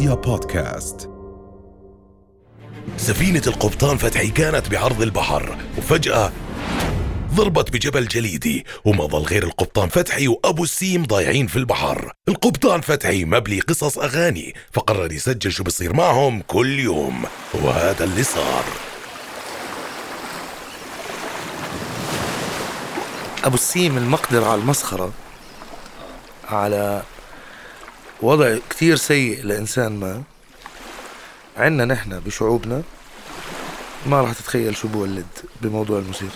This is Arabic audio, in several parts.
رؤيا بودكاست. سفينة القبطان فتحي كانت بعرض البحر وفجأة ضربت بجبل جليدي وما ظل غير القبطان فتحي وأبو السيم ضايعين في البحر. القبطان فتحي مبلي قصص أغاني فقرر يسجل شو بصير معهم كل يوم. وهذا اللي صار. أبو السيم المقدر على المسخرة على وضع كتير سيء لإنسان ما. عنا نحن بشعوبنا ما راح تتخيل شو بولد بموضوع الموسيقى.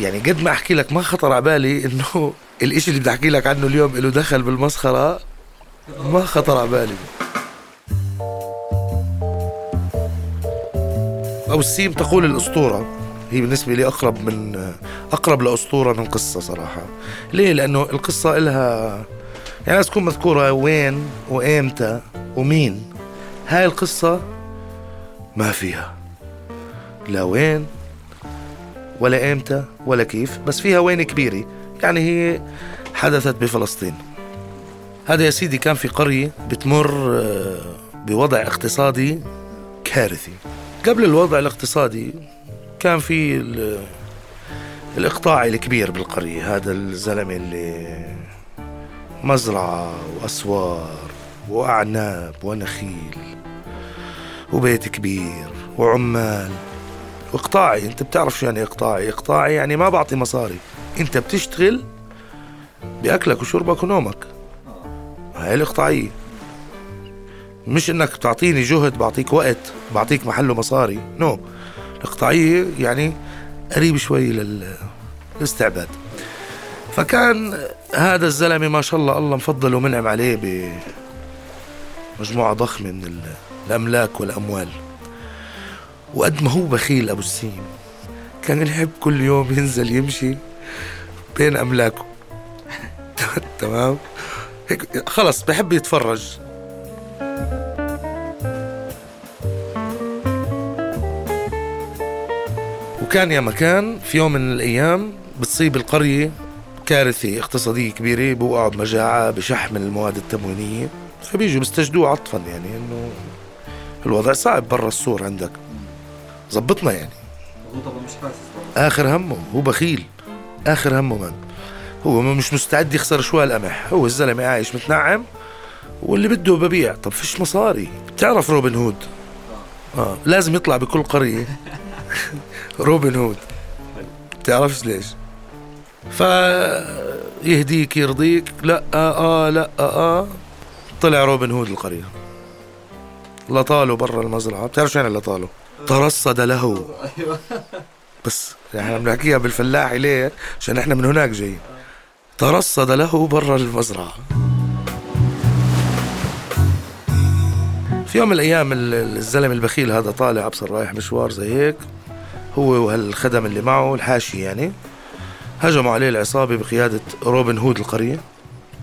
يعني قد ما أحكي لك ما خطر على بالي إنه الإشي اللي بدي أحكي لك عنه اليوم له دخل بالمسخرة ما خطر على بالي. أو السيم تقول الأسطورة هي بالنسبة لي أقرب من أقرب لأسطورة من قصة صراحة. ليه؟ لأنه القصة إلها يعني لازم تكون مذكورة وين وإمتى ومين. هاي القصة ما فيها. لا وين ولا إمتى ولا كيف بس فيها وين كبيرة. يعني هي حدثت بفلسطين. هذا يا سيدي كان في قرية بتمر آه، بوضع اقتصادي كارثي. قبل الوضع الاقتصادي كان في الإقطاع الكبير بالقرية هذا الزلمة اللي مزرعة وأسوار وأعناب ونخيل وبيت كبير وعمال. واقطاعي أنت بتعرف شو يعني إقطاعي؟ إقطاعي يعني ما بعطي مصاري. أنت بتشتغل بأكلك وشربك ونومك. هاي الإقطاعية. مش إنك بتعطيني جهد بعطيك وقت بعطيك محله مصاري نو. no. الإقطاعية يعني قريب شوي للاستعباد. فكان هذا الزلمة ما شاء الله الله مفضل ومنعم عليه بمجموعة ضخمة من الأملاك والأموال. وقد ما هو بخيل أبو السيم كان يحب كل يوم ينزل يمشي بين أملاكه. تمام؟ هيك خلص بحب يتفرج. وكان يا مكان في يوم من الأيام بتصيب القرية كارثة اقتصادية كبيرة بوقعوا بمجاعة بشحم المواد التموينية. فبيجوا بيستجدوه عطفا يعني إنه الوضع صعب برا السور عندك. زبطنا يعني. هو مش آخر همه هو بخيل. آخر همه من؟ هو مش مستعد يخسر شوي القمح هو الزلمة عايش متنعم واللي بده ببيع. طب فيش مصاري. بتعرف روبن هود؟ آه لازم يطلع بكل قرية. روبن هود. بتعرفش ليش؟ فيهديك يرضيك لا آه, آه لا آه, آه. طلع روبن هود القرية. لطاله برا المزرعة. بتعرف شو يعني لطاله؟ ترصد له. بس إحنا بنحكيها بالفلاحي ليه؟ عشان إحنا من هناك جايين. ترصد له برا المزرعة. في يوم من الأيام الزلم البخيل هذا طالع أبصر رايح مشوار زي هيك. هو وهالخدم اللي معه الحاشي يعني. هجموا عليه العصابة بقيادة روبن هود القرية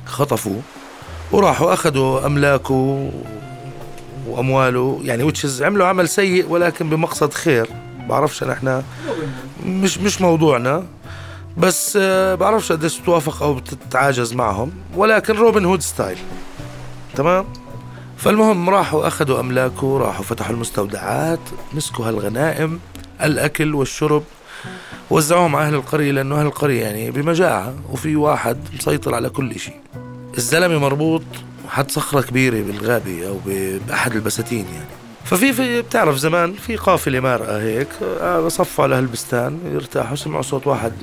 خطفوه وراحوا أخذوا أملاكه وأمواله يعني which is عملوا عمل سيء ولكن بمقصد خير. بعرفش إحنا مش مش موضوعنا بس آه، بعرفش قديش بتوافق أو بتتعاجز معهم ولكن روبن هود style. تمام؟ فالمهم راحوا أخذوا أملاكه راحوا فتحوا المستودعات مسكوا هالغنائم الأكل والشرب. وزعوهم على أهل القرية لأنه أهل القرية يعني بمجاعة وفي واحد مسيطر على كل شيء. الزلمة مربوط حد صخرة كبيرة بالغابة أو بأحد البساتين يعني. ففي في بتعرف زمان في قافلة مارقة هيك آه، صفوا على هالبستان يرتاحوا سمعوا صوت واحد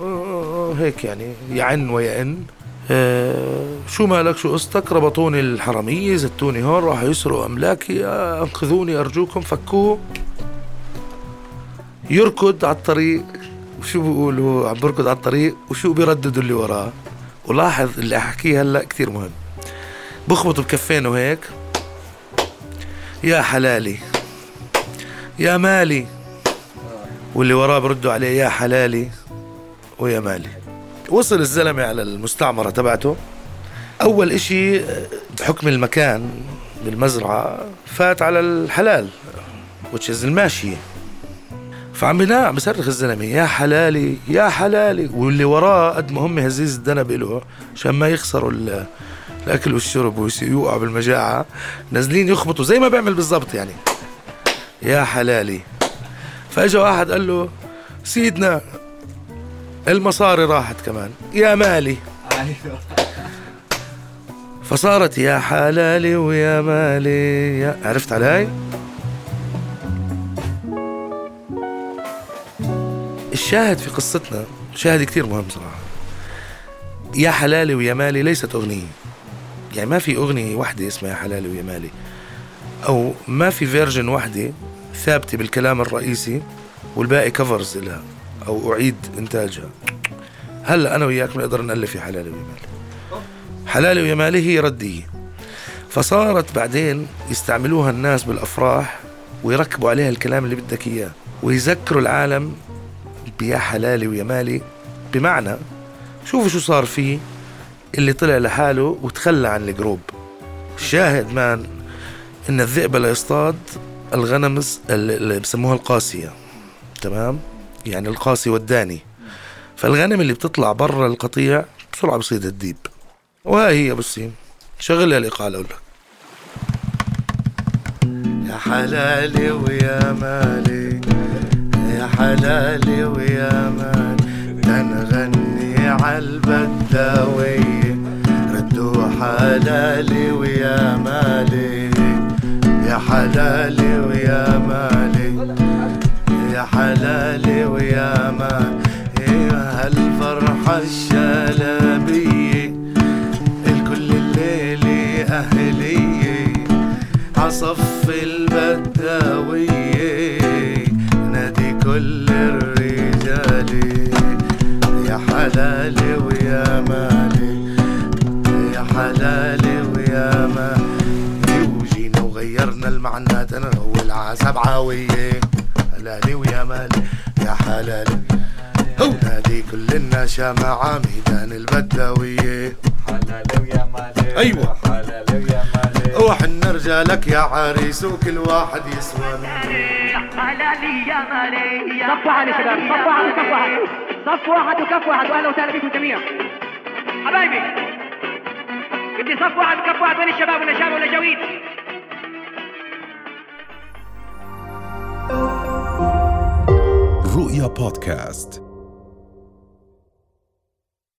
آه، آه، هيك يعني يعن ويئن. شو مالك؟ شو قصتك؟ ربطوني الحرامية زتوني هون راحوا يسرقوا أملاكي أنقذوني أرجوكم فكوه. يركض على الطريق. وشو بيقول هو عم بركض على الطريق وشو بيرددوا اللي وراه؟ ولاحظ اللي أحكيه هلأ كثير مهم. بخبط بكفينه هيك يا حلالي. يا مالي. واللي وراه بردوا عليه يا حلالي ويا مالي. وصل الزلمة على المستعمرة تبعته. أول إشي بحكم المكان بالمزرعة فات على الحلال وتشز الماشية. فعم بناع بصرخ الزلمة. يا حلالي يا حلالي. واللي وراه قد ما هم هزيز الدنب له عشان ما يخسروا الأكل والشرب ويوقعوا بالمجاعه نازلين يخبطوا زي ما بيعمل بالضبط يعني. يا حلالي. فاجأ واحد قال له سيدنا المصاري راحت كمان. يا مالي. فصارت يا حلالي ويا مالي. يا عرفت علي؟ الشاهد في قصتنا شاهد كتير مهم صراحة. يا حلالي ويا مالي ليست أغنية. يعني ما في أغنية واحدة اسمها يا حلالي ويا مالي. أو ما في فيرجن واحدة ثابتة بالكلام الرئيسي والباقي كفرز لها أو أعيد إنتاجها. هلأ أنا وياك بنقدر نألف يا حلالي ويا مالي. حلالي ويا مالي هي ردية. فصارت بعدين يستعملوها الناس بالأفراح ويركبوا عليها الكلام اللي بدك إياه. ويذكروا العالم بيا حلالي ويا مالي. بمعنى شوفوا شو صار فيه اللي طلع لحاله وتخلى عن ال group. الشاهد مان إن الذئب لا يصطاد الغنم اللي بسموها القاصية. تمام؟ يعني القاصي والداني. فالغنم اللي بتطلع برا القطيع بسرعة بصيد الديب. وهاي هي بسيم شغل الإيقاع أقول لك يا حلالي ويا مالي. يا حلالي ويا مالي تنغني عالبداوية ردوا حلالي ويا مالي يا حلالي ويا مالي. يا حلالي ويا مالي هالفرحة الشلبية الكل الليلة أهلية عصف البداوية كل الرجال يا حلالي ويا مالي يا حلالي ويا مالي وجينا وغيرنا المعنات أنا اول سبعاوية حلالي ويا مالي يا حلالي نادي كل النشا مع ميدان البداوية حلالي ويا مالي أيوة. حلالي رجالك يا عريس وكل واحد يسوى حلالي يا مالي صف واحد يا شباب صف واحد وكف واحد. صف واحد وكف واحد وأهلا وسهلا بكم جميعا. حبايبي بدي صف واحد وكف واحد وين الشباب ولا شاب ولا جويد رؤيا بودكاست.